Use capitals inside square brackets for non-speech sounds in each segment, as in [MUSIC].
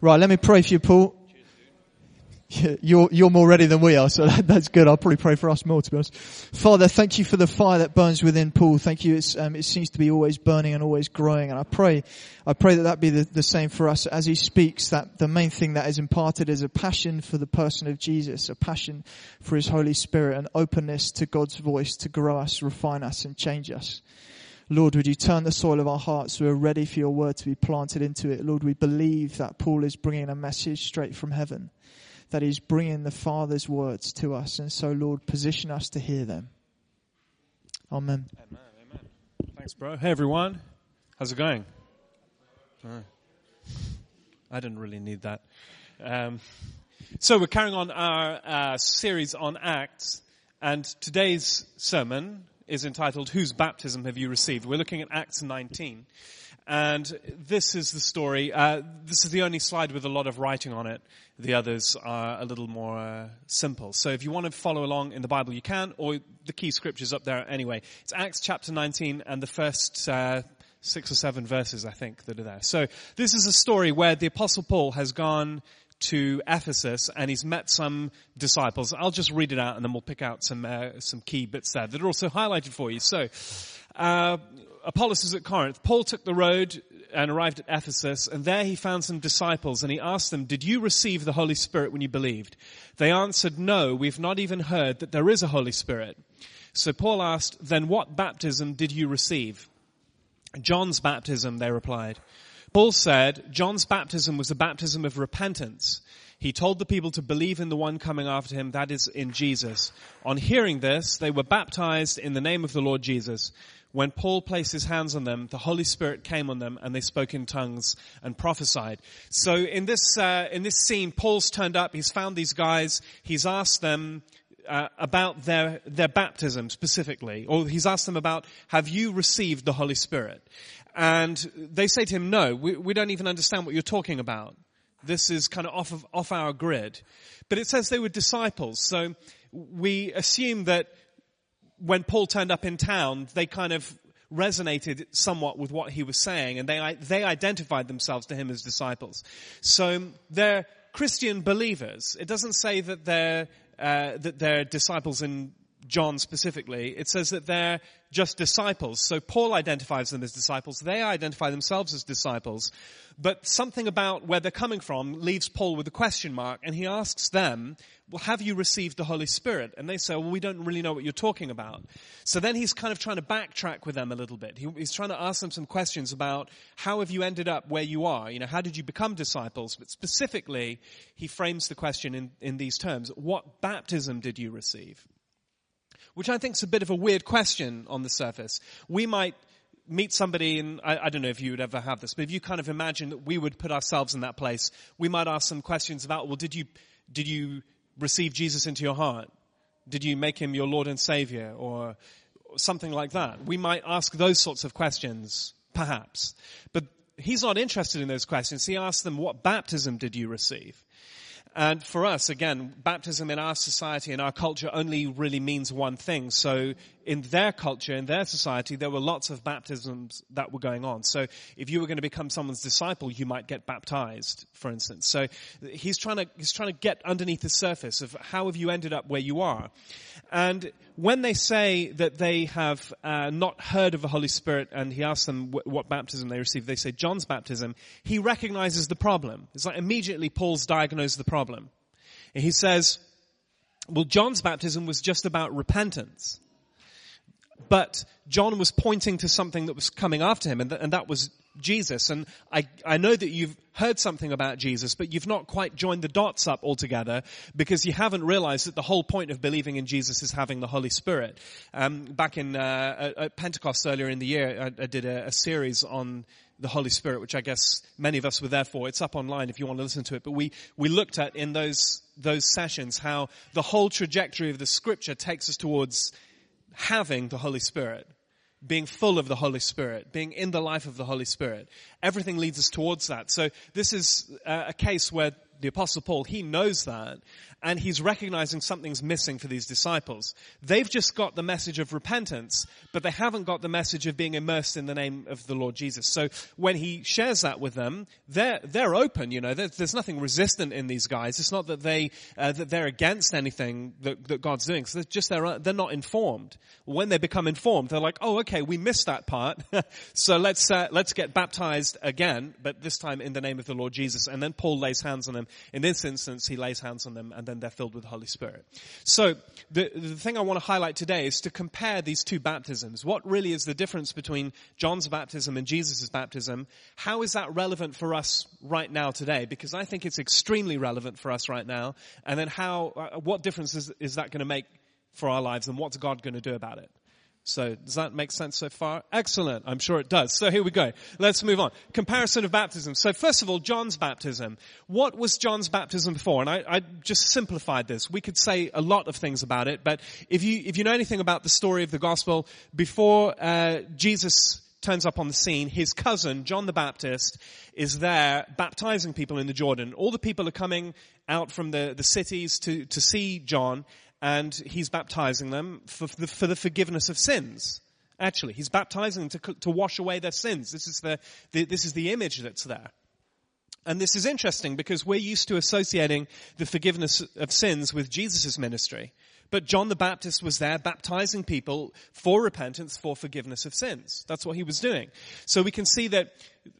Right, let me pray for you, Paul. You're, you're more ready than we are, so [LAUGHS] that, that's good. I'll probably pray for us more, to be honest. Father, thank you for the fire that burns within Paul. Thank you. Um, it seems to be always burning and always growing. And I pray, I pray that that be the, the same for us as he speaks, that the main thing that is imparted is a passion for the person of Jesus, a passion for his Holy Spirit, an openness to God's voice to grow us, refine us, and change us. Lord, would you turn the soil of our hearts so we're ready for your word to be planted into it. Lord, we believe that Paul is bringing a message straight from heaven that He's bringing the Father's words to us. And so, Lord, position us to hear them. Amen. Amen. Amen. Thanks, bro. Hey, everyone. How's it going? I didn't really need that. Um, so we're carrying on our uh, series on Acts, and today's sermon is entitled "Whose baptism have you received?" We're looking at Acts 19. And this is the story. Uh, this is the only slide with a lot of writing on it. The others are a little more uh, simple. So if you want to follow along in the Bible, you can, or the key scriptures up there anyway. It's Acts chapter 19 and the first uh, six or seven verses, I think, that are there. So this is a story where the Apostle Paul has gone to Ephesus and he's met some disciples. I'll just read it out and then we'll pick out some uh, some key bits there that are also highlighted for you. So uh, Apollos is at Corinth. Paul took the road and arrived at Ephesus, and there he found some disciples, and he asked them, Did you receive the Holy Spirit when you believed? They answered, No, we've not even heard that there is a Holy Spirit. So Paul asked, Then what baptism did you receive? John's baptism, they replied. Paul said, John's baptism was a baptism of repentance. He told the people to believe in the one coming after him, that is in Jesus. On hearing this, they were baptized in the name of the Lord Jesus when Paul placed his hands on them, the Holy Spirit came on them and they spoke in tongues and prophesied. So in this, uh, in this scene, Paul's turned up, he's found these guys, he's asked them, uh, about their their baptism specifically, or he's asked them about, have you received the Holy Spirit? And they say to him, no, we, we don't even understand what you're talking about. This is kind of off of off our grid. But it says they were disciples, so we assume that when Paul turned up in town, they kind of resonated somewhat with what he was saying and they, they identified themselves to him as disciples. So they're Christian believers. It doesn't say that they're, uh, that they're disciples in John specifically. It says that they're just disciples. So Paul identifies them as disciples. They identify themselves as disciples. But something about where they're coming from leaves Paul with a question mark and he asks them, well, have you received the Holy Spirit? And they say, well, we don't really know what you're talking about. So then he's kind of trying to backtrack with them a little bit. He, he's trying to ask them some questions about how have you ended up where you are? You know, how did you become disciples? But specifically, he frames the question in, in these terms. What baptism did you receive? Which I think is a bit of a weird question on the surface. We might meet somebody and I, I, don't know if you would ever have this, but if you kind of imagine that we would put ourselves in that place, we might ask some questions about, well, did you, did you receive Jesus into your heart? Did you make him your Lord and Savior or something like that? We might ask those sorts of questions, perhaps. But he's not interested in those questions. He asks them, what baptism did you receive? And for us, again, baptism in our society, in our culture only really means one thing. So in their culture, in their society, there were lots of baptisms that were going on. So if you were going to become someone's disciple, you might get baptized, for instance. So he's trying to, he's trying to get underneath the surface of how have you ended up where you are. And when they say that they have uh, not heard of the Holy Spirit and he asks them wh- what baptism they received, they say John's baptism, he recognizes the problem. It's like immediately Paul's diagnosed the problem. And he says, well, John's baptism was just about repentance. But John was pointing to something that was coming after him, and, th- and that was Jesus. And I, I know that you've heard something about Jesus, but you've not quite joined the dots up altogether because you haven't realized that the whole point of believing in Jesus is having the Holy Spirit. Um, back in uh, at Pentecost earlier in the year, I, I did a, a series on the Holy Spirit, which I guess many of us were there for. It's up online if you want to listen to it. But we, we looked at in those, those sessions how the whole trajectory of the scripture takes us towards having the Holy Spirit, being full of the Holy Spirit, being in the life of the Holy Spirit. Everything leads us towards that. So this is a case where the apostle Paul, he knows that and he's recognizing something's missing for these disciples. They've just got the message of repentance, but they haven't got the message of being immersed in the name of the Lord Jesus. So when he shares that with them, they're, they're open, you know, there's, there's nothing resistant in these guys. It's not that they, uh, that they're against anything that, that God's doing. So they're just, they're, they're not informed. When they become informed, they're like, oh, okay, we missed that part. [LAUGHS] so let's, uh, let's get baptized again, but this time in the name of the Lord Jesus. And then Paul lays hands on them. In this instance, he lays hands on them and then they're filled with the Holy Spirit. So the, the thing I want to highlight today is to compare these two baptisms. What really is the difference between John's baptism and Jesus' baptism? How is that relevant for us right now today? Because I think it's extremely relevant for us right now. And then how, uh, what difference is, is that going to make for our lives and what's God going to do about it? So does that make sense so far? Excellent. I'm sure it does. So here we go. Let's move on. Comparison of baptism. So first of all, John's baptism. What was John's baptism for? And I, I just simplified this. We could say a lot of things about it, but if you, if you know anything about the story of the gospel, before uh, Jesus turns up on the scene, his cousin, John the Baptist, is there baptizing people in the Jordan. All the people are coming out from the, the cities to, to see John, and he's baptizing them for the, for the forgiveness of sins. Actually, he's baptizing them to, to wash away their sins. This is the, the, this is the image that's there. And this is interesting because we're used to associating the forgiveness of sins with Jesus' ministry. But John the Baptist was there baptizing people for repentance, for forgiveness of sins. That's what he was doing. So we can see that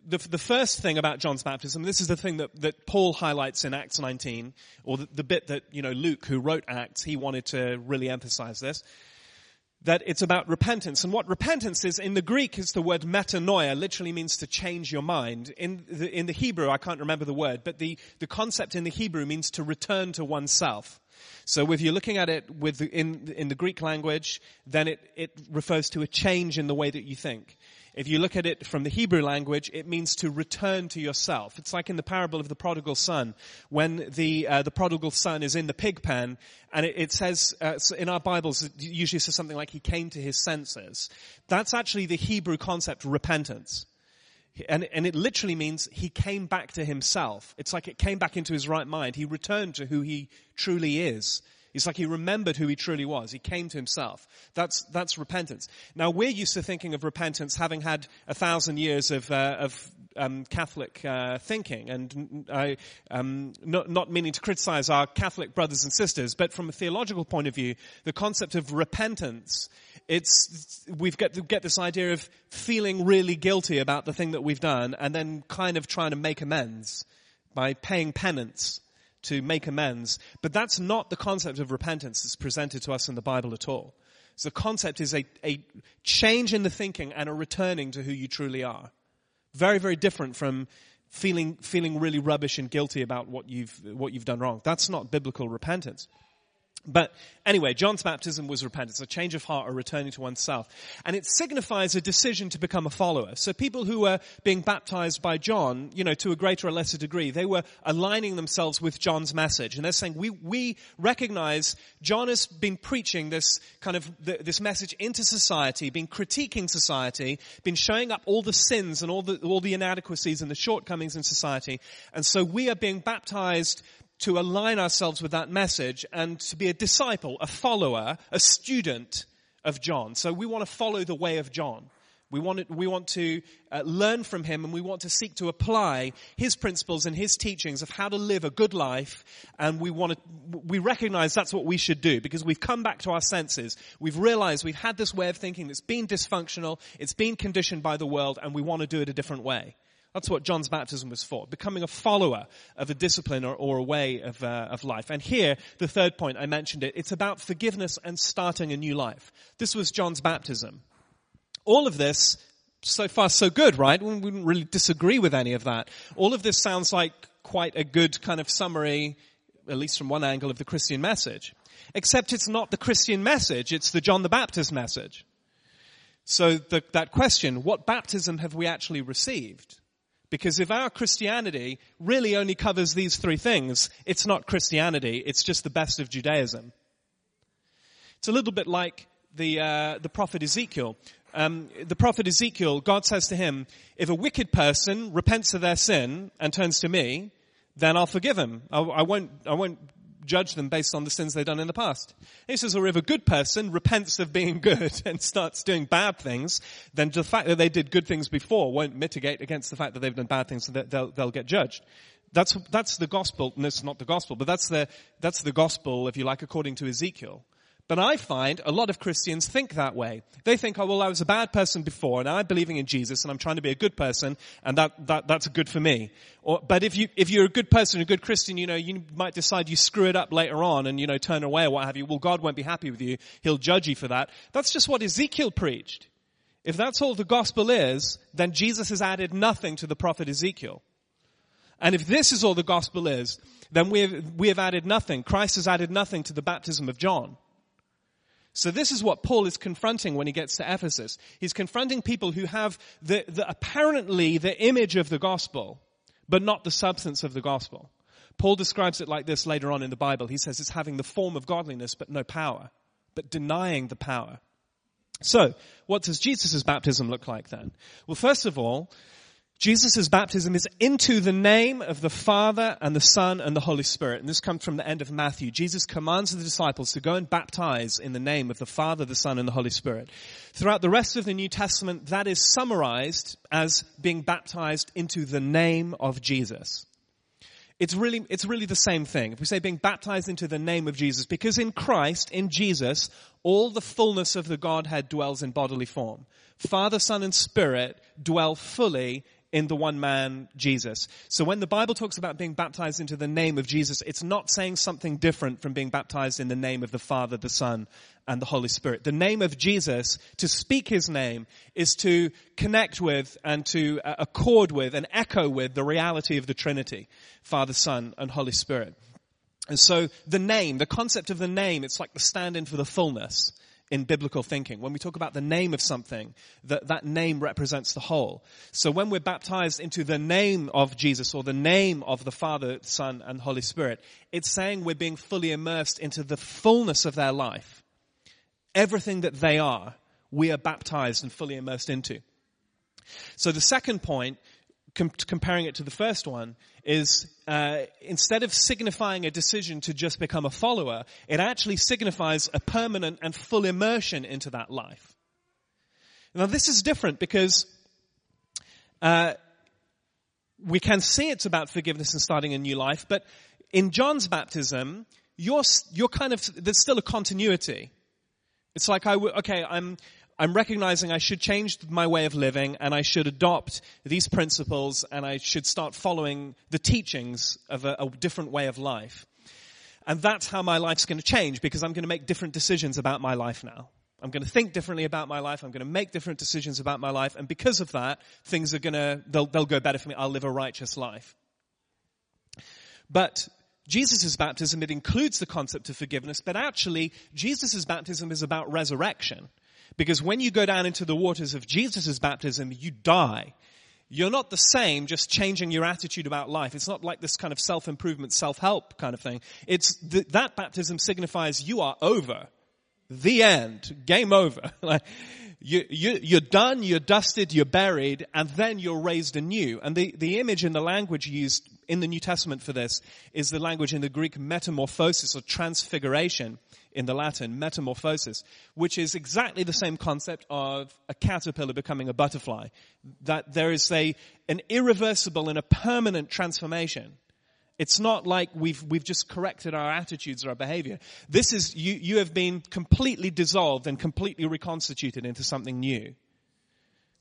the, the first thing about John's baptism, this is the thing that, that Paul highlights in Acts 19, or the, the bit that, you know, Luke, who wrote Acts, he wanted to really emphasize this that it's about repentance. And what repentance is, in the Greek is the word metanoia, literally means to change your mind. In the, in the Hebrew, I can't remember the word, but the, the concept in the Hebrew means to return to oneself. So if you're looking at it with the, in, in the Greek language, then it, it refers to a change in the way that you think. If you look at it from the Hebrew language, it means to return to yourself. It's like in the parable of the prodigal son, when the uh, the prodigal son is in the pig pen, and it, it says uh, in our Bibles it usually says something like he came to his senses. That's actually the Hebrew concept repentance. And, and it literally means he came back to himself. It's like it came back into his right mind. He returned to who he truly is. It's like he remembered who he truly was. He came to himself. That's, that's repentance. Now we're used to thinking of repentance having had a thousand years of, uh, of um, Catholic uh, thinking, and I, um, not, not meaning to criticize our Catholic brothers and sisters, but from a theological point of view, the concept of repentance it's, we've got, get this idea of feeling really guilty about the thing that we've done and then kind of trying to make amends by paying penance to make amends. But that's not the concept of repentance that's presented to us in the Bible at all. So the concept is a, a change in the thinking and a returning to who you truly are. Very, very different from feeling, feeling really rubbish and guilty about what you've, what you've done wrong. That's not biblical repentance. But anyway, John's baptism was repentance, a change of heart or returning to oneself. And it signifies a decision to become a follower. So people who were being baptized by John, you know, to a greater or lesser degree, they were aligning themselves with John's message. And they're saying, we, we recognize John has been preaching this kind of, this message into society, been critiquing society, been showing up all the sins and all the, all the inadequacies and the shortcomings in society. And so we are being baptized to align ourselves with that message and to be a disciple, a follower, a student of John. So we want to follow the way of John. We want to, we want to uh, learn from him and we want to seek to apply his principles and his teachings of how to live a good life. And we want to, we recognize that's what we should do because we've come back to our senses. We've realized we've had this way of thinking that's been dysfunctional. It's been conditioned by the world and we want to do it a different way. That's what John's baptism was for, becoming a follower of a discipline or, or a way of, uh, of life. And here, the third point, I mentioned it, it's about forgiveness and starting a new life. This was John's baptism. All of this, so far so good, right? We wouldn't really disagree with any of that. All of this sounds like quite a good kind of summary, at least from one angle, of the Christian message. Except it's not the Christian message, it's the John the Baptist message. So the, that question, what baptism have we actually received? Because if our Christianity really only covers these three things, it's not Christianity, it's just the best of Judaism. It's a little bit like the, uh, the prophet Ezekiel. Um, the prophet Ezekiel, God says to him, if a wicked person repents of their sin and turns to me, then I'll forgive him. I, I won't, I won't judge them based on the sins they've done in the past. He says, or if a good person repents of being [LAUGHS] good and starts doing bad things, then the fact that they did good things before won't mitigate against the fact that they've done bad things so that they'll, they'll get judged. That's, that's the gospel. No, it's not the gospel, but that's the, that's the gospel, if you like, according to Ezekiel. But I find a lot of Christians think that way. They think, oh well, I was a bad person before, and I'm believing in Jesus, and I'm trying to be a good person, and that, that that's good for me. Or, but if you if you're a good person, a good Christian, you know, you might decide you screw it up later on, and you know, turn away or what have you. Well, God won't be happy with you; He'll judge you for that. That's just what Ezekiel preached. If that's all the gospel is, then Jesus has added nothing to the prophet Ezekiel. And if this is all the gospel is, then we have, we have added nothing. Christ has added nothing to the baptism of John. So this is what Paul is confronting when he gets to Ephesus. He's confronting people who have the, the, apparently the image of the gospel, but not the substance of the gospel. Paul describes it like this later on in the Bible. He says it's having the form of godliness, but no power, but denying the power. So, what does Jesus' baptism look like then? Well, first of all, Jesus' baptism is into the name of the Father and the Son and the Holy Spirit. And this comes from the end of Matthew. Jesus commands the disciples to go and baptize in the name of the Father, the Son, and the Holy Spirit. Throughout the rest of the New Testament, that is summarized as being baptized into the name of Jesus. It's really, it's really the same thing. If we say being baptized into the name of Jesus, because in Christ, in Jesus, all the fullness of the Godhead dwells in bodily form. Father, Son, and Spirit dwell fully in the one man, Jesus. So when the Bible talks about being baptized into the name of Jesus, it's not saying something different from being baptized in the name of the Father, the Son, and the Holy Spirit. The name of Jesus, to speak His name, is to connect with and to uh, accord with and echo with the reality of the Trinity, Father, Son, and Holy Spirit. And so the name, the concept of the name, it's like the stand-in for the fullness in biblical thinking. When we talk about the name of something, that, that name represents the whole. So when we're baptized into the name of Jesus or the name of the Father, Son, and Holy Spirit, it's saying we're being fully immersed into the fullness of their life. Everything that they are, we are baptized and fully immersed into. So the second point com- comparing it to the first one, is uh, instead of signifying a decision to just become a follower, it actually signifies a permanent and full immersion into that life. Now, this is different because uh, we can see it's about forgiveness and starting a new life, but in John's baptism, you're, you're kind of, there's still a continuity. It's like I, okay, I'm, I'm recognizing I should change my way of living and I should adopt these principles and I should start following the teachings of a, a different way of life. And that's how my life's going to change because I'm going to make different decisions about my life now. I'm going to think differently about my life. I'm going to make different decisions about my life. And because of that, things are going to, they'll, they'll go better for me. I'll live a righteous life. But Jesus' baptism, it includes the concept of forgiveness, but actually, Jesus' baptism is about resurrection. Because when you go down into the waters of Jesus' baptism, you die. You're not the same just changing your attitude about life. It's not like this kind of self-improvement, self-help kind of thing. It's th- that baptism signifies you are over. The end. Game over. [LAUGHS] like, you, you, you're done, you're dusted, you're buried, and then you're raised anew. And the, the image and the language used in the New Testament for this is the language in the Greek metamorphosis or transfiguration in the Latin, metamorphosis, which is exactly the same concept of a caterpillar becoming a butterfly. That there is a, an irreversible and a permanent transformation. It's not like we've, we've just corrected our attitudes or our behavior. This is, you, you have been completely dissolved and completely reconstituted into something new.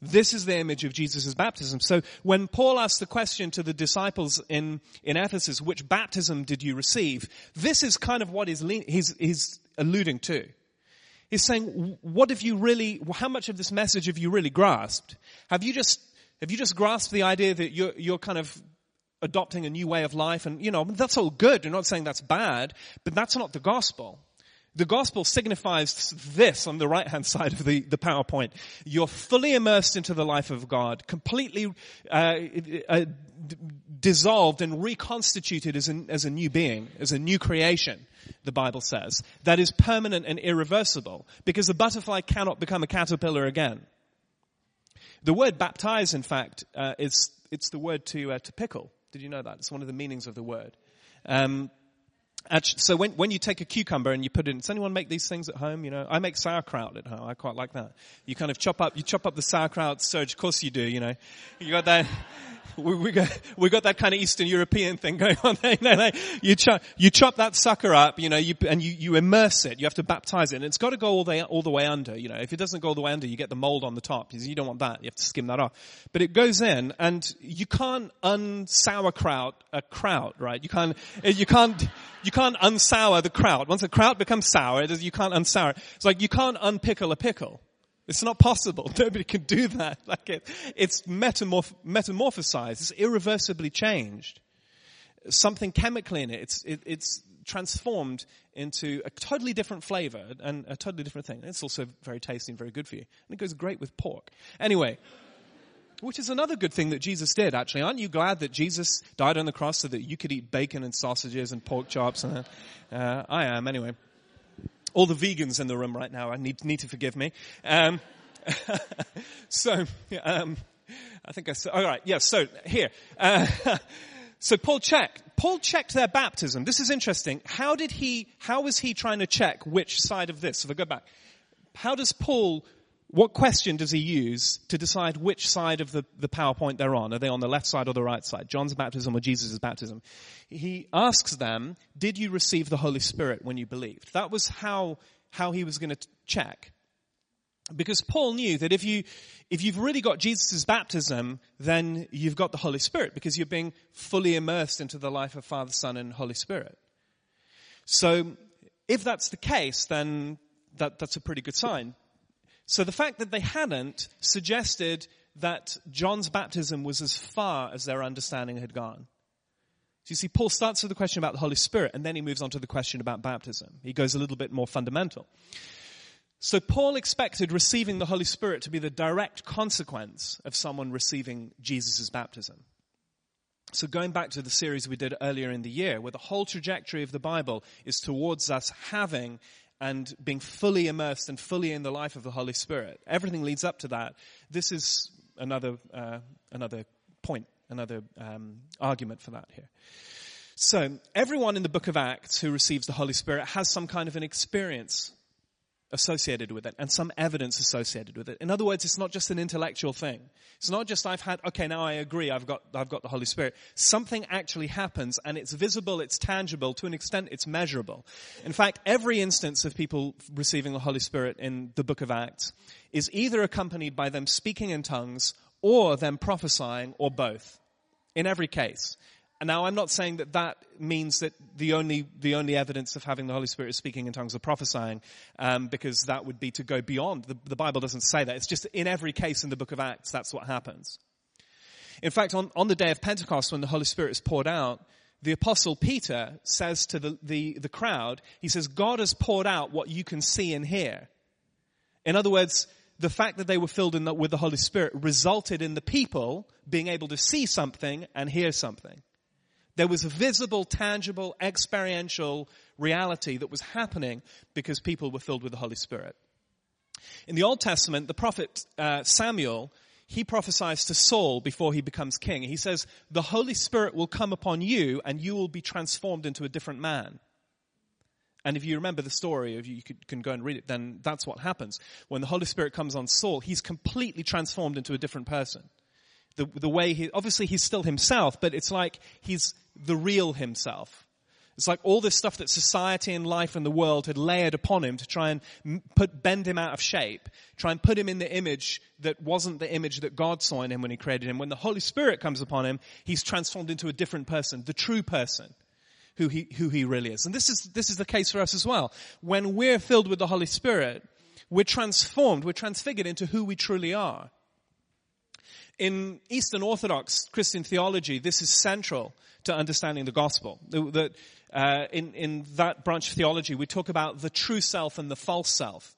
This is the image of Jesus' baptism. So when Paul asks the question to the disciples in, in Ephesus, which baptism did you receive? This is kind of what he's, he's, he's alluding to. He's saying, what have you really, how much of this message have you really grasped? Have you just, have you just grasped the idea that you're, you're kind of adopting a new way of life and, you know, that's all good. You're not saying that's bad, but that's not the gospel. The gospel signifies this on the right hand [LAUGHS] side of the, the PowerPoint. You're fully immersed into the life of God, completely uh, uh, dissolved and reconstituted as, as a new being, as a new creation, the Bible says. That is permanent and irreversible, because a butterfly cannot become a caterpillar again. The word baptize, in fact, uh, is it's the word to, uh, to pickle Did you know that? It's one of the meanings of the word. Um, Actually, so when, when you take a cucumber and you put it in, does anyone make these things at home? You know, I make sauerkraut at home. I quite like that. You kind of chop up, you chop up the sauerkraut, Serge, of course you do, you know. You got that, we, we got, we got that kind of Eastern European thing going on there. No, no. You chop, you chop that sucker up, you know, you, and you, you immerse it. You have to baptize it and it's got to go all the, all the way under, you know. If it doesn't go all the way under, you get the mold on the top. You don't want that. You have to skim that off. But it goes in and you can't unsauerkraut a kraut, right? You can't, you can't, you can't unsour the kraut. Once a kraut becomes sour, you can't unsour it. It's like you can't unpickle a pickle. It's not possible. [LAUGHS] Nobody can do that. [LAUGHS] Like it, it's metamorph- metamorphosized. It's irreversibly changed. Something chemically in it. It's, it, it's transformed into a totally different flavor and a totally different thing. It's also very tasty and very good for you. And it goes great with pork. Anyway, which is another good thing that Jesus did, actually. Aren't you glad that Jesus died on the cross so that you could eat bacon and sausages and pork chops? And, uh, I am, anyway. All the vegans in the room right now, I need, need to forgive me. Um, [LAUGHS] so, um, I think I said, all right, yes, yeah, so here. Uh, [LAUGHS] so Paul checked. Paul checked their baptism. This is interesting. How did he, how was he trying to check which side of this? So if I go back, how does Paul what question does he use to decide which side of the, the PowerPoint they're on? Are they on the left side or the right side? John's baptism or Jesus' baptism? He asks them, did you receive the Holy Spirit when you believed? That was how, how he was going to check. Because Paul knew that if you, if you've really got Jesus' baptism, then you've got the Holy Spirit because you're being fully immersed into the life of Father, Son, and Holy Spirit. So, if that's the case, then that, that's a pretty good sign. So the fact that they hadn't suggested that John's baptism was as far as their understanding had gone. So you see, Paul starts with the question about the Holy Spirit and then he moves on to the question about baptism. He goes a little bit more fundamental. So Paul expected receiving the Holy Spirit to be the direct consequence of someone receiving Jesus' baptism. So going back to the series we did earlier in the year, where the whole trajectory of the Bible is towards us having and being fully immersed and fully in the life of the Holy Spirit. Everything leads up to that. This is another uh, another point, another um, argument for that here. So everyone in the book of Acts who receives the Holy Spirit has some kind of an experience associated with it and some evidence associated with it. In other words, it's not just an intellectual thing. It's not just I've had, okay, now I agree, I've got, I've got the Holy Spirit. Something actually happens and it's visible, it's tangible, to an extent it's measurable. In fact, every instance of people receiving the Holy Spirit in the book of Acts is either accompanied by them speaking in tongues or them prophesying or both. In every case. And now I'm not saying that that means that the only, the only evidence of having the Holy Spirit is speaking in tongues or prophesying, um, because that would be to go beyond. The, the Bible doesn't say that. It's just in every case in the book of Acts, that's what happens. In fact, on, on the day of Pentecost, when the Holy Spirit is poured out, the apostle Peter says to the, the, the crowd, he says, God has poured out what you can see and hear. In other words, the fact that they were filled the, with the Holy Spirit resulted in the people being able to see something and hear something. There was a visible, tangible, experiential reality that was happening because people were filled with the Holy Spirit. In the Old Testament, the prophet uh, Samuel, he prophesies to Saul before he becomes king. He says, the Holy Spirit will come upon you and you will be transformed into a different man. And if you remember the story, if you can go and read it, then that's what happens. When the Holy Spirit comes on Saul, he's completely transformed into a different person the, the way he, obviously he's still himself, but it's like he's the real himself. It's like all this stuff that society and life and the world had layered upon him to try and put, bend him out of shape, try and put him in the image that wasn't the image that God saw in him when he created him. When the Holy Spirit comes upon him, he's transformed into a different person, the true person who he, who he really is. And this is, this is the case for us as well. When we're filled with the Holy Spirit, we're transformed, we're transfigured into who we truly are. In Eastern Orthodox Christian theology, this is central to understanding the gospel. That uh, in, in that branch of theology, we talk about the true self and the false self.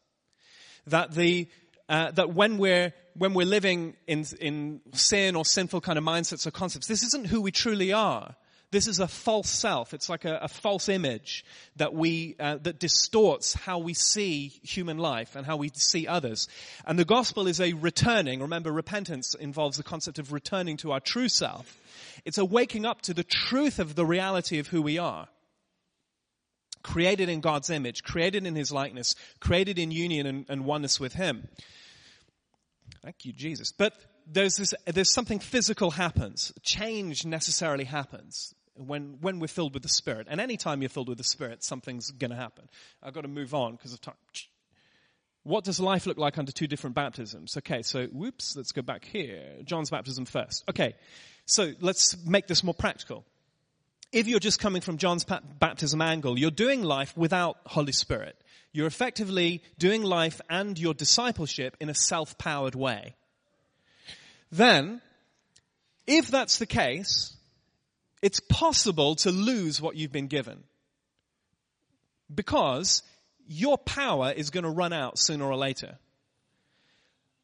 That the uh, that when we're when we're living in in sin or sinful kind of mindsets or concepts, this isn't who we truly are. This is a false self. It's like a, a false image that we, uh, that distorts how we see human life and how we see others. And the gospel is a returning. Remember, repentance involves the concept of returning to our true self. It's a waking up to the truth of the reality of who we are. Created in God's image, created in His likeness, created in union and, and oneness with Him. Thank you, Jesus. But there's this, there's something physical happens. Change necessarily happens when, when we're filled with the Spirit. And anytime you're filled with the Spirit, something's going to happen. I've got to move on because of time. What does life look like under two different baptisms? Okay, so whoops, let's go back here. John's baptism first. Okay, so let's make this more practical. If you're just coming from John's baptism angle, you're doing life without Holy Spirit. You're effectively doing life and your discipleship in a self-powered way. Then, if that's the case, it's possible to lose what you've been given. Because your power is going to run out sooner or later.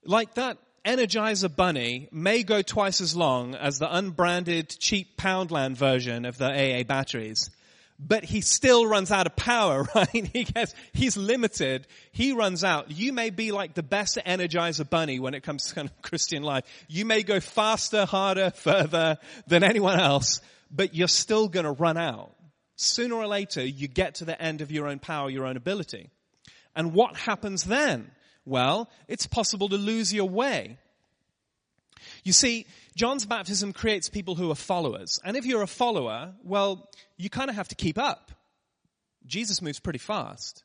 Like that Energizer Bunny may go twice as long as the unbranded cheap Poundland version of the AA batteries, but he still runs out of power, [LAUGHS] right? He gets, he's limited. He runs out. You may be like the best Energizer Bunny when it comes to kind of [LAUGHS] Christian life. You may go faster, harder, further than anyone else, but you're still going to run out. Sooner or later, you get to the end of your own power, your own ability. And what happens then? Well, it's possible to lose your way. You see, John's baptism creates people who are followers. And if you're a follower, well, you kind of have to keep up. Jesus moves pretty fast.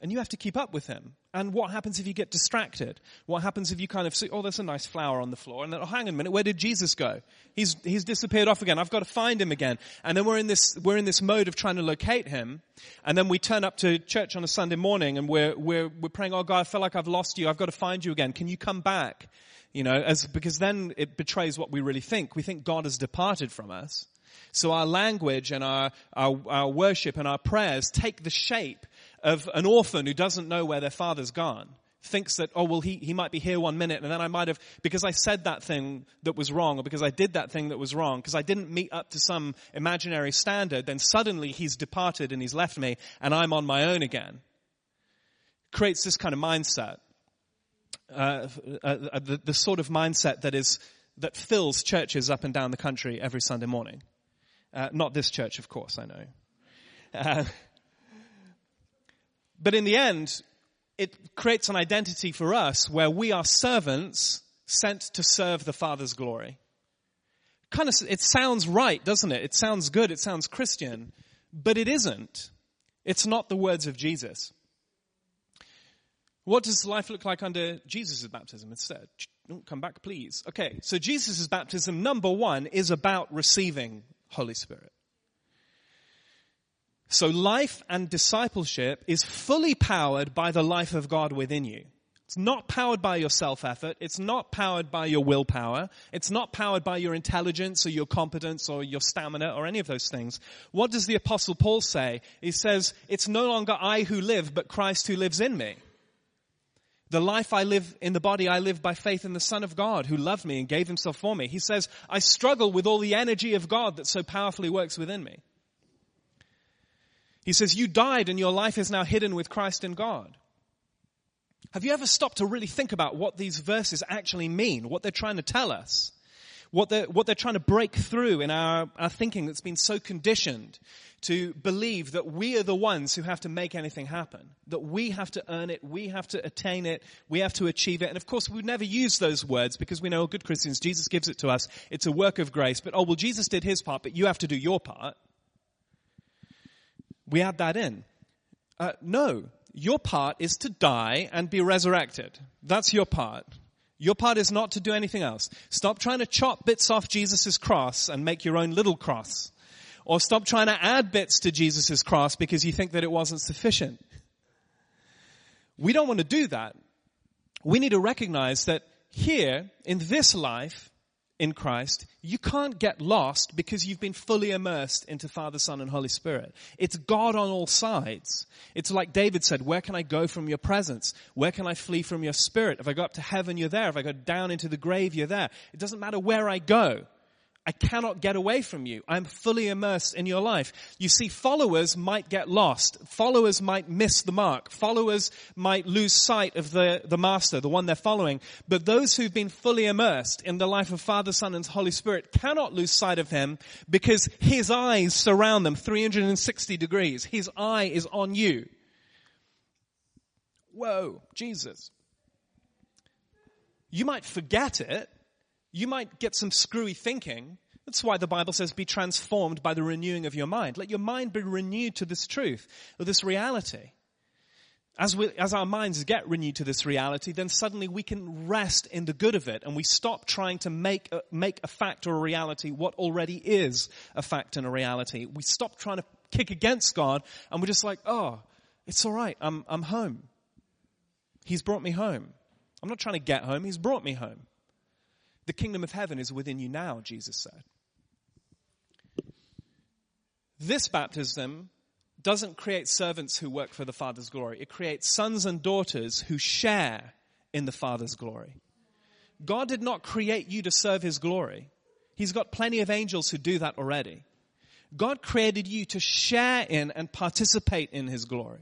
And you have to keep up with him. And what happens if you get distracted? What happens if you kind of see, oh, there's a nice flower on the floor, and then, oh, hang on a minute, where did Jesus go? He's, he's disappeared off again. I've got to find him again. And then we're in this, we're in this mode of trying to locate him. And then we turn up to church on a Sunday morning and we're, we're, we're praying, oh God, I feel like I've lost you. I've got to find you again. Can you come back? You know, as, because then it betrays what we really think. We think God has departed from us. So our language and our, our, our worship and our prayers take the shape of an orphan who doesn't know where their father's gone thinks that, oh, well, he, he might be here one minute and then I might have, because I said that thing that was wrong or because I did that thing that was wrong, because I didn't meet up to some imaginary standard, then suddenly he's departed and he's left me and I'm on my own again. Creates this kind of mindset. Uh, uh, uh, the, the sort of mindset that is, that fills churches up and down the country every Sunday morning. Uh, not this church, of course, I know. But in the end, it creates an identity for us where we are servants sent to serve the Father's glory. Kind of, it sounds right, doesn't it? It sounds good, it sounds Christian, but it isn't. It's not the words of Jesus. What does life look like under Jesus' baptism instead? Oh, come back, please. Okay, so Jesus' baptism, number one, is about receiving Holy Spirit. So life and discipleship is fully powered by the life of God within you. It's not powered by your self-effort. It's not powered by your willpower. It's not powered by your intelligence or your competence or your stamina or any of those things. What does the apostle Paul say? He says, it's no longer I who live, but Christ who lives in me. The life I live in the body, I live by faith in the Son of God who loved me and gave himself for me. He says, I struggle with all the energy of God that so powerfully works within me. He says, you died and your life is now hidden with Christ in God. Have you ever stopped to really think about what these verses actually mean, what they're trying to tell us? What they're, what they're trying to break through in our, our thinking that's been so conditioned to believe that we are the ones who have to make anything happen. That we have to earn it, we have to attain it, we have to achieve it. And of course, we never use those words because we know, good Christians, Jesus gives it to us. It's a work of grace. But oh, well, Jesus did his part, but you have to do your part we add that in. Uh, no, your part is to die and be resurrected. That's your part. Your part is not to do anything else. Stop trying to chop bits off Jesus' cross and make your own little cross. Or stop trying to add bits to Jesus' cross because you think that it wasn't sufficient. We don't want to do that. We need to recognize that here, in this life, in Christ, you can't get lost because you've been fully immersed into Father, Son, and Holy Spirit. It's God on all sides. It's like David said, where can I go from your presence? Where can I flee from your spirit? If I go up to heaven, you're there. If I go down into the grave, you're there. It doesn't matter where I go. I cannot get away from you. I'm fully immersed in your life. You see, followers might get lost. Followers might miss the mark. Followers might lose sight of the, the master, the one they're following. But those who've been fully immersed in the life of Father, Son, and Holy Spirit cannot lose sight of him because his eyes surround them 360 degrees. His eye is on you. Whoa, Jesus. You might forget it you might get some screwy thinking. That's why the Bible says be transformed by the renewing of your mind. Let your mind be renewed to this truth, or this reality. As, we, as our minds get renewed to this reality, then suddenly we can rest in the good of it and we stop trying to make a, make a fact or a reality what already is a fact and a reality. We stop trying to kick against God and we're just like, oh, it's alright, I'm, I'm home. He's brought me home. I'm not trying to get home, He's brought me home. The kingdom of heaven is within you now, Jesus said. This baptism doesn't create servants who work for the Father's glory. It creates sons and daughters who share in the Father's glory. God did not create you to serve His glory. He's got plenty of angels who do that already. God created you to share in and participate in His glory.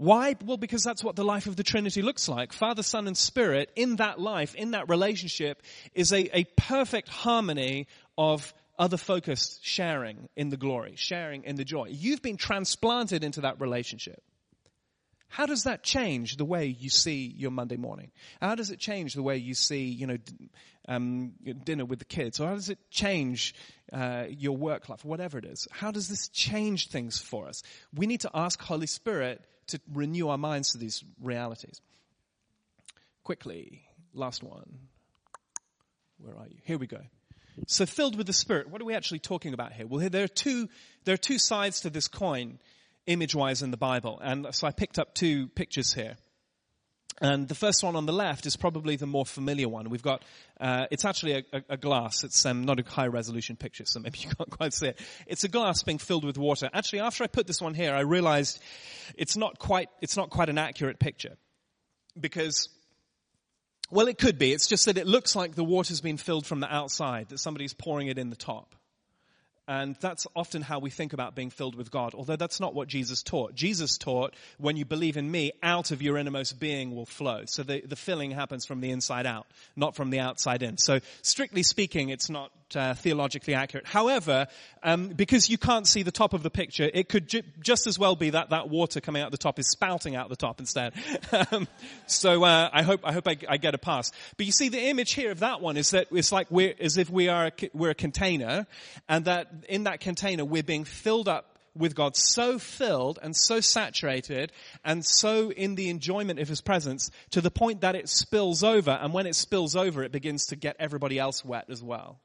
Why? Well, because that's what the life of the Trinity looks like. Father, Son, and Spirit, in that life, in that relationship, is a, a perfect harmony of other focused sharing in the glory, sharing in the joy. You've been transplanted into that relationship. How does that change the way you see your Monday morning? How does it change the way you see, you know, um, dinner with the kids? Or how does it change uh, your work life, whatever it is? How does this change things for us? We need to ask Holy Spirit to renew our minds to these realities. Quickly, last one. Where are you? Here we go. So filled with the Spirit, what are we actually talking about here? Well, there are two, there are two sides to this coin, image-wise in the Bible. And so I picked up two pictures here. And the first one on the left is probably the more familiar one. We've got, uh, it's actually a, a, a glass. It's um, not a high resolution picture, so maybe [LAUGHS] you can't quite see it. It's a glass being filled with water. Actually, after I put this one here, I realized it's not quite, it's not quite an accurate picture. Because, well, it could be. It's just that it looks like the water's been filled from the outside, that somebody's pouring it in the top. And that's often how we think about being filled with God, although that's not what Jesus taught. Jesus taught, when you believe in me, out of your innermost being will flow. So the, the filling happens from the inside out, not from the outside in. So strictly speaking, it's not uh, theologically accurate. However, um, because you can't see the top of the picture, it could ju- just as well be that that water coming out the top is spouting out the top instead. [LAUGHS] um, so uh, I hope I hope get a pass. But you see, the image here of that one is that it's like we're as if we are we're a container, and that in that container we're being filled up with God so filled and so saturated and so in the enjoyment of His presence to the point that it spills over and when it spills over it begins to get everybody else wet as well.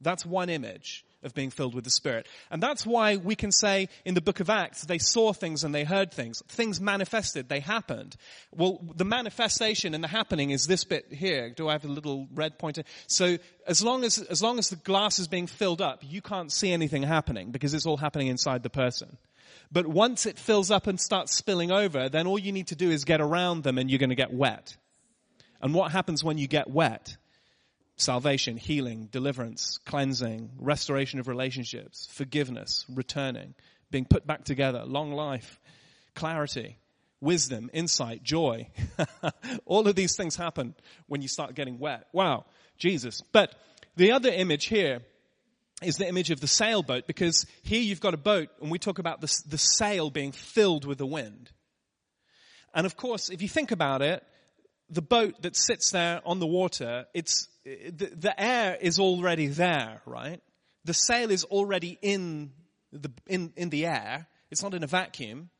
That's one image of being filled with the Spirit. And that's why we can say in the book of Acts, they saw things and they heard things. Things manifested, they happened. Well, the manifestation and the happening is this bit here. Do I have a little red pointer? So as long as, as long as the glass is being filled up, you can't see anything happening because it's all happening inside the person. But once it fills up and starts spilling over, then all you need to do is get around them and you're going to get wet. And what happens when you get wet? Salvation, healing, deliverance, cleansing, restoration of relationships, forgiveness, returning, being put back together, long life, clarity, wisdom, insight, joy. [LAUGHS] All of these things happen when you start getting wet. Wow, Jesus. But the other image here is the image of the sailboat because here you've got a boat and we talk about the, the sail being filled with the wind. And of course, if you think about it, the boat that sits there on the water, it's, the, the air is already there, right? The sail is already in the, in, in the air. It's not in a vacuum.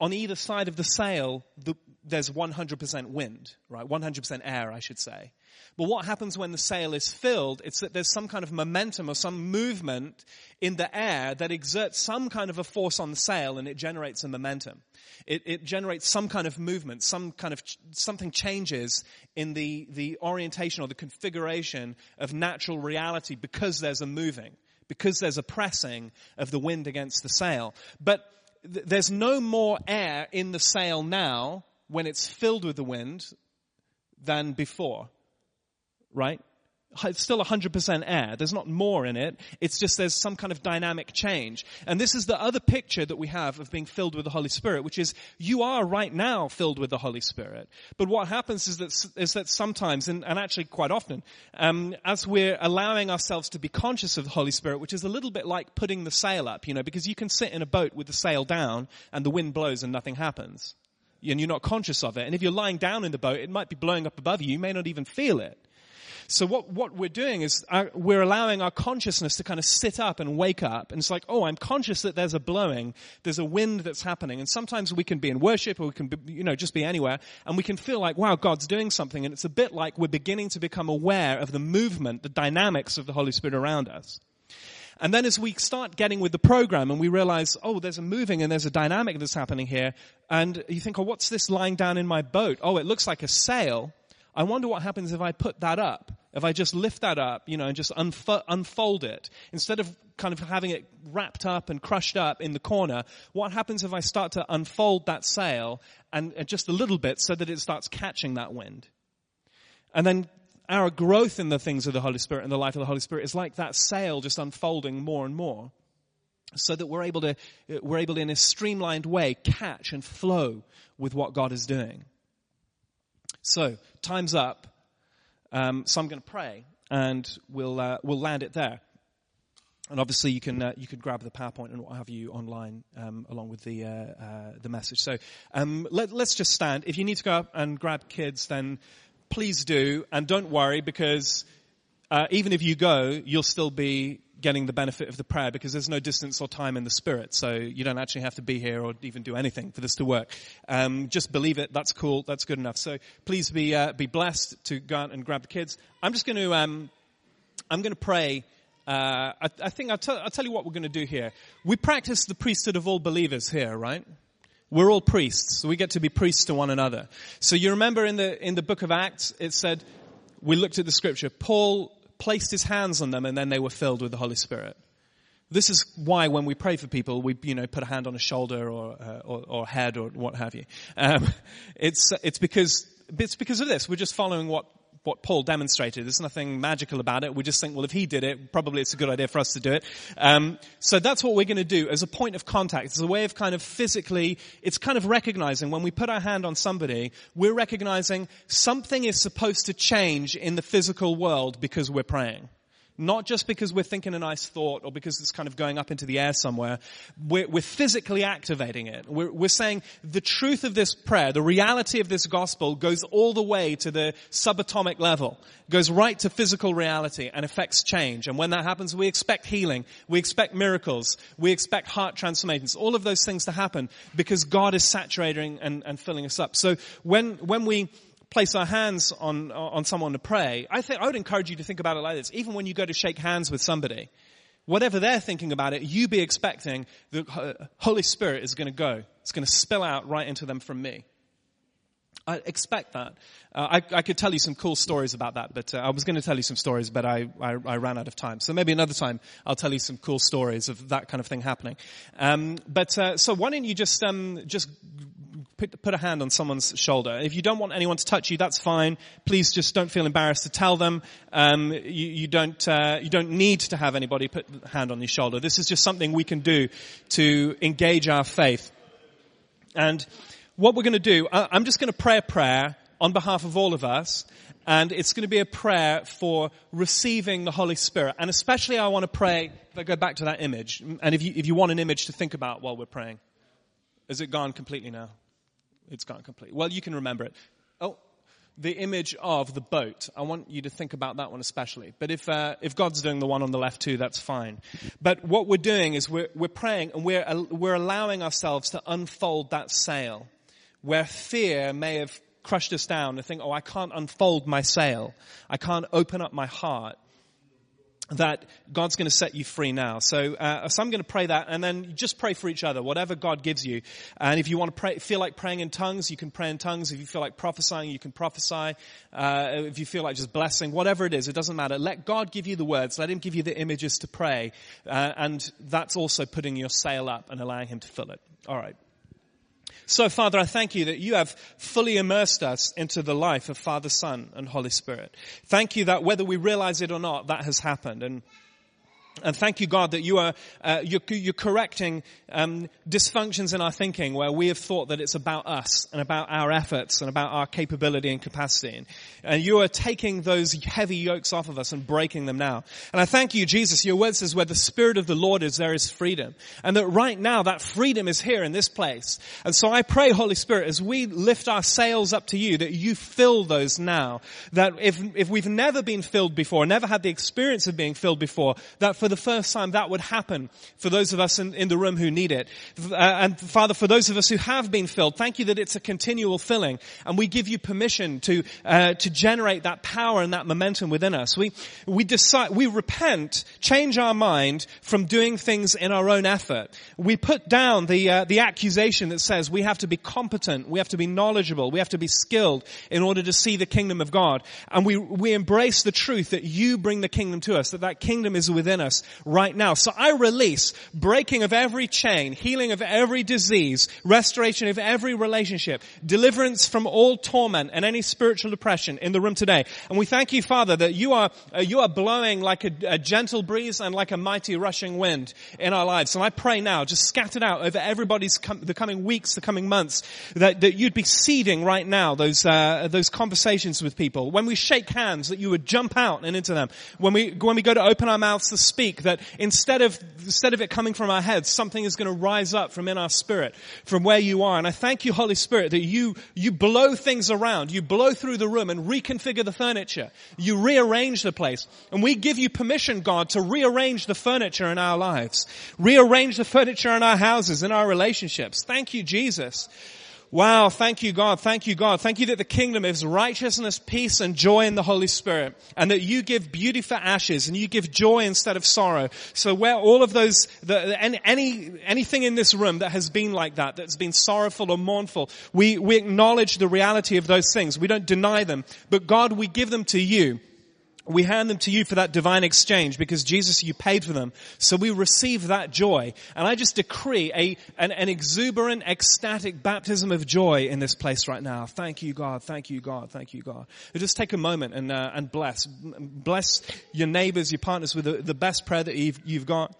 On either side of the sail, the, there's 100% wind, right? 100% air, I should say. But what happens when the sail is filled? It's that there's some kind of momentum or some movement in the air that exerts some kind of a force on the sail and it generates a momentum. It, it generates some kind of movement, some kind of, ch- something changes in the, the orientation or the configuration of natural reality because there's a moving, because there's a pressing of the wind against the sail. But th- there's no more air in the sail now when it's filled with the wind than before. Right? it's still 100% air. There's not more in it. It's just there's some kind of dynamic change. And this is the other picture that we have of being filled with the Holy Spirit, which is you are right now filled with the Holy Spirit. But what happens is that, is that sometimes, and, and actually quite often, um, as we're allowing ourselves to be conscious of the Holy Spirit, which is a little bit like putting the sail up, you know, because you can sit in a boat with the sail down and the wind blows and nothing happens. And you're not conscious of it. And if you're lying down in the boat, it might be blowing up above you. You may not even feel it. So what, what we're doing is our, uh, we're allowing our consciousness to kind of sit up and wake up. And it's like, oh, I'm conscious that there's a blowing, there's a wind that's happening. And sometimes we can be in worship or we can be, you know, just be anywhere and we can feel like, wow, God's doing something. And it's a bit like we're beginning to become aware of the movement, the dynamics of the Holy Spirit around us. And then as we start getting with the program and we realize, oh, there's a moving and there's a dynamic that's happening here. And you think, oh, what's this lying down in my boat? Oh, it looks like a sail. I wonder what happens if I put that up. If I just lift that up, you know, and just unfo- unfold it. Instead of kind of having it wrapped up and crushed up in the corner, what happens if I start to unfold that sail and, and just a little bit so that it starts catching that wind? And then our growth in the things of the Holy Spirit and the life of the Holy Spirit is like that sail just unfolding more and more so that we're able to, we're able to in a streamlined way catch and flow with what God is doing. So, time's up. Um, so I'm going to pray, and we'll uh, we'll land it there. And obviously, you can uh, you can grab the PowerPoint and what have you online um, along with the uh, uh the message. So um, let, us just stand. If you need to go up and grab kids, then please do, and don't worry because uh, even if you go, you'll still be getting the benefit of the prayer because there's no distance or time in the spirit. So you don't actually have to be here or even do anything for this to work. Um, just believe it. That's cool. That's good enough. So please be uh, be blessed to go out and grab the kids. I'm just going to um, I'm going to pray. Uh, I, I, think I'll, t- I'll tell you what we're going to do here. We practice the priesthood of all believers here, right? We're all priests, so we get to be priests to one another. So you remember in the in the book of Acts, it said we looked at the scripture. Paul placed his hands on them and then they were filled with the Holy Spirit. This is why when we pray for people, we, you know, put a hand on a shoulder or, uh, or, or, head or what have you. Um, [LAUGHS] it's, it's because, it's because of this. We're just following what what Paul demonstrated. There's nothing magical about it. We just think, well, if he did it, probably it's a good idea for us to do it. Um, so that's what we're going to do as a point of contact, as a way of kind of physically, it's kind of recognizing when we put our hand on somebody, we're recognizing something is supposed to change in the physical world because we're praying. Not just because we're thinking a nice thought or because it's kind of going up into the air somewhere. We're, we're physically activating it. We're, we're saying the truth of this prayer, the reality of this gospel goes all the way to the subatomic level, goes right to physical reality and affects change. And when that happens, we expect healing. We expect miracles. We expect heart transformations. All of those things to happen because God is saturating and, and filling us up. So when, when we place our hands on, on someone to pray, I think, I would encourage you to think about it like this. Even when you go to shake hands with somebody, whatever they're thinking about it, you be expecting the uh, Holy Spirit is going to go. It's going to spill out right into them from me. I expect that. Uh, I, I, could tell you some cool stories about that, but uh, I was going to tell you some stories, but I, I, I, ran out of time. So maybe another time I'll tell you some cool stories of that kind of thing happening. Um, but uh, so why don't you just um, just put, put a hand on someone's shoulder. If you don't want anyone to touch you, that's fine. Please just don't feel embarrassed to tell them. Um, you, you, don't uh, you don't need to have anybody put a hand on your shoulder. This is just something we can do to engage our faith. And what we're going to do, I'm just going to pray a prayer on behalf of all of us. And it's going to be a prayer for receiving the Holy Spirit. And especially I want to pray, if I go back to that image, and if you, if you want an image to think about while we're praying. Is it gone completely now? It's gone completely. Well, you can remember it. Oh, the image of the boat. I want you to think about that one especially. But if uh, if God's doing the one on the left too, that's fine. But what we're doing is we're we're praying and we're we're allowing ourselves to unfold that sail, where fear may have crushed us down and think, oh, I can't unfold my sail. I can't open up my heart that God's going to set you free now. So, uh, so I'm going to pray that, and then just pray for each other, whatever God gives you. And if you want to pray, feel like praying in tongues, you can pray in tongues. If you feel like prophesying, you can prophesy. Uh, if you feel like just blessing, whatever it is, it doesn't matter. Let God give you the words. Let Him give you the images to pray, uh, and that's also putting your sail up and allowing Him to fill it. All right. So Father, I thank you that you have fully immersed us into the life of Father, Son, and Holy Spirit. Thank you that whether we realize it or not, that has happened. And and thank you, God, that you are uh, you're, you're, correcting um, dysfunctions in our thinking where we have thought that it's about us and about our efforts and about our capability and capacity. And, and you are taking those heavy yokes off of us and breaking them now. And I thank you, Jesus. Your word says, "Where the Spirit of the Lord is, there is freedom," and that right now that freedom is here in this place. And so I pray, Holy Spirit, as we lift our sails up to you, that you fill those now. That if if we've never been filled before, never had the experience of being filled before, that for the first time that would happen for those of us in, in the room who need it. Uh, and Father, for those of us who have been filled, thank you that it's a continual filling and we give you permission to, uh, to generate that power and that momentum within us. We, we decide, we repent, change our mind from doing things in our own effort. We put down the, uh, the accusation that says we have to be competent, we have to be knowledgeable, we have to be skilled in order to see the kingdom of God. And we, we embrace the truth that you bring the kingdom to us, that that kingdom is within us right now. So I release breaking of every chain, healing of every disease, restoration of every relationship, deliverance from all torment and any spiritual depression in the room today. And we thank you, Father, that you are, uh, you are blowing like a, a, gentle breeze and like a mighty rushing wind in our lives. And I pray now, just scattered out over everybody's com- the coming weeks, the coming months, that, that you'd be seeding right now those, uh, those conversations with people. When we shake hands, that you would jump out and into them. When we, when we go to open our mouths to speak, that instead of, instead of it coming from our heads, something is going to rise up from in our spirit, from where you are. And I thank you, Holy Spirit, that you, you blow things around. You blow through the room and reconfigure the furniture. You rearrange the place. And we give you permission, God, to rearrange the furniture in our lives. Rearrange the furniture in our houses, in our relationships. Thank you, Jesus. Wow, thank you God, thank you God. Thank you that the kingdom is righteousness, peace and joy in the Holy Spirit. And that you give beauty for ashes and you give joy instead of sorrow. So where all of those, the, any, anything in this room that has been like that, that's been sorrowful or mournful, we, we acknowledge the reality of those things. We don't deny them. But God, we give them to you we hand them to you for that divine exchange because Jesus, you paid for them. So we receive that joy. And I just decree a, an, an, exuberant, ecstatic baptism of joy in this place right now. Thank you, God. Thank you, God. Thank you, God. Just take a moment and, uh, and bless. Bless your neighbors, your partners with the, the best prayer that you've, you've got.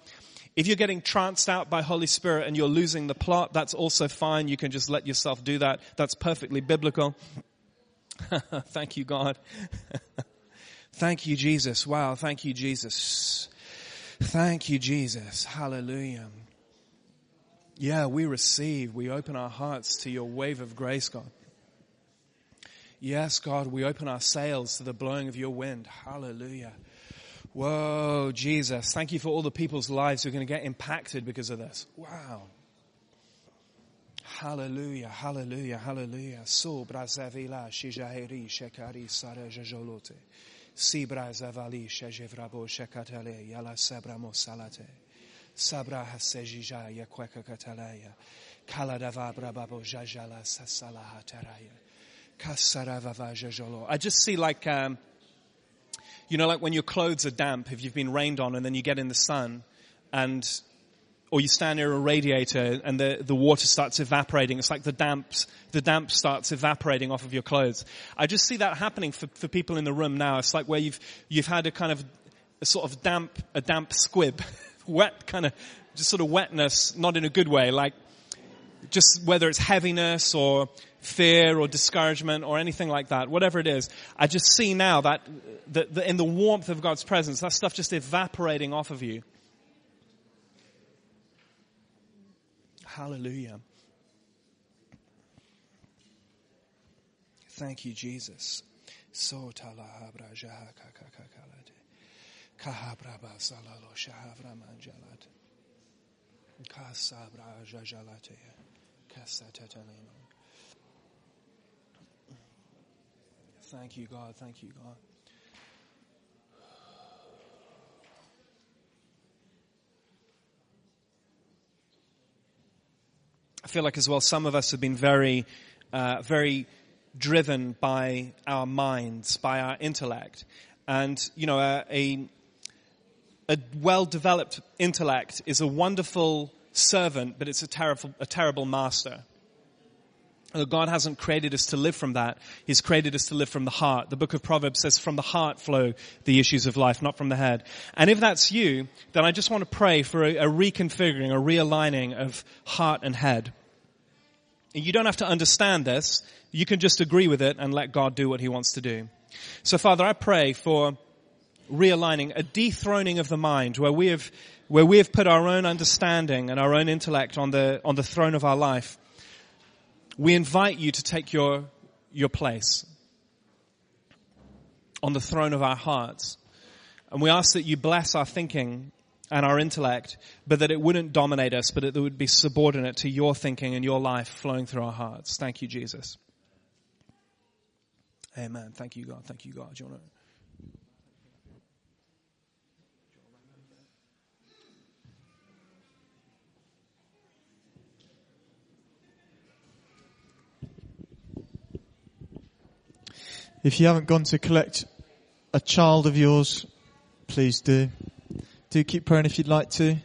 If you're getting tranced out by Holy Spirit and you're losing the plot, that's also fine. You can just let yourself do that. That's perfectly biblical. [LAUGHS] Thank you, God. [LAUGHS] Thank you, Jesus. Wow. Thank you, Jesus. Thank you, Jesus. Hallelujah. Yeah, we receive. We open our hearts to your wave of grace, God. Yes, God, we open our sails to the blowing of your wind. Hallelujah. Whoa, Jesus. Thank you for all the people's lives who are going to get impacted because of this. Wow. Hallelujah, hallelujah, hallelujah. So brazavila shijaheri shekari sara. Sibra zavali shejevrabo shekatale yala sabramo salate. Sabra hasejija yakweka katalaya. Kaladavabra babo jajala sasala hataraya. Kasaravava jajolo. I just see like, um, you know, like when your clothes are damp, if you've been rained on and then you get in the sun and or you stand near a radiator and the, the water starts evaporating. It's like the damp, the damp starts evaporating off of your clothes. I just see that happening for, for people in the room now. It's like where you've, you've had a kind of, a sort of damp, a damp squib, [LAUGHS] wet kind of, just sort of wetness, not in a good way, like just whether it's heaviness or fear or discouragement or anything like that, whatever it is, I just see now that, that, that in the warmth of God's presence, that stuff just evaporating off of you. Hallelujah. Thank you, Jesus. So talahabra jahakakakalade. Kahabraba salalo shahavra manjalat. Kasabra jajalate. Kasatetalino. Thank you, God. Thank you, God. I feel like as well some of us have been very, uh, very driven by our minds, by our intellect. And, you know, a, a, a well-developed intellect is a wonderful servant, but it's a terrible, a terrible master. God hasn't created us to live from that. He's created us to live from the heart. The book of Proverbs says from the heart flow the issues of life, not from the head. And if that's you, then I just want to pray for a, a reconfiguring, a realigning of heart and head. You don't have to understand this. You can just agree with it and let God do what he wants to do. So Father, I pray for realigning, a dethroning of the mind where we have, where we have put our own understanding and our own intellect on the, on the throne of our life we invite you to take your, your place on the throne of our hearts. And we ask that you bless our thinking and our intellect, but that it wouldn't dominate us, but that it would be subordinate to your thinking and your life flowing through our hearts. Thank you, Jesus. Amen. Thank you, God. Thank you, God. Do you want to? If you haven't gone to collect a child of yours, please do. Do keep praying if you'd like to.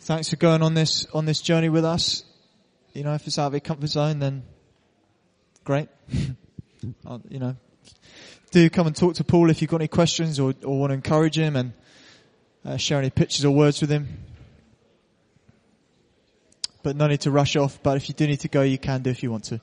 Thanks for going on this, on this journey with us. You know, if it's out of your comfort zone, then great. [LAUGHS] you know, do come and talk to Paul if you've got any questions or, or want to encourage him and uh, share any pictures or words with him. But no need to rush off, but if you do need to go, you can do if you want to.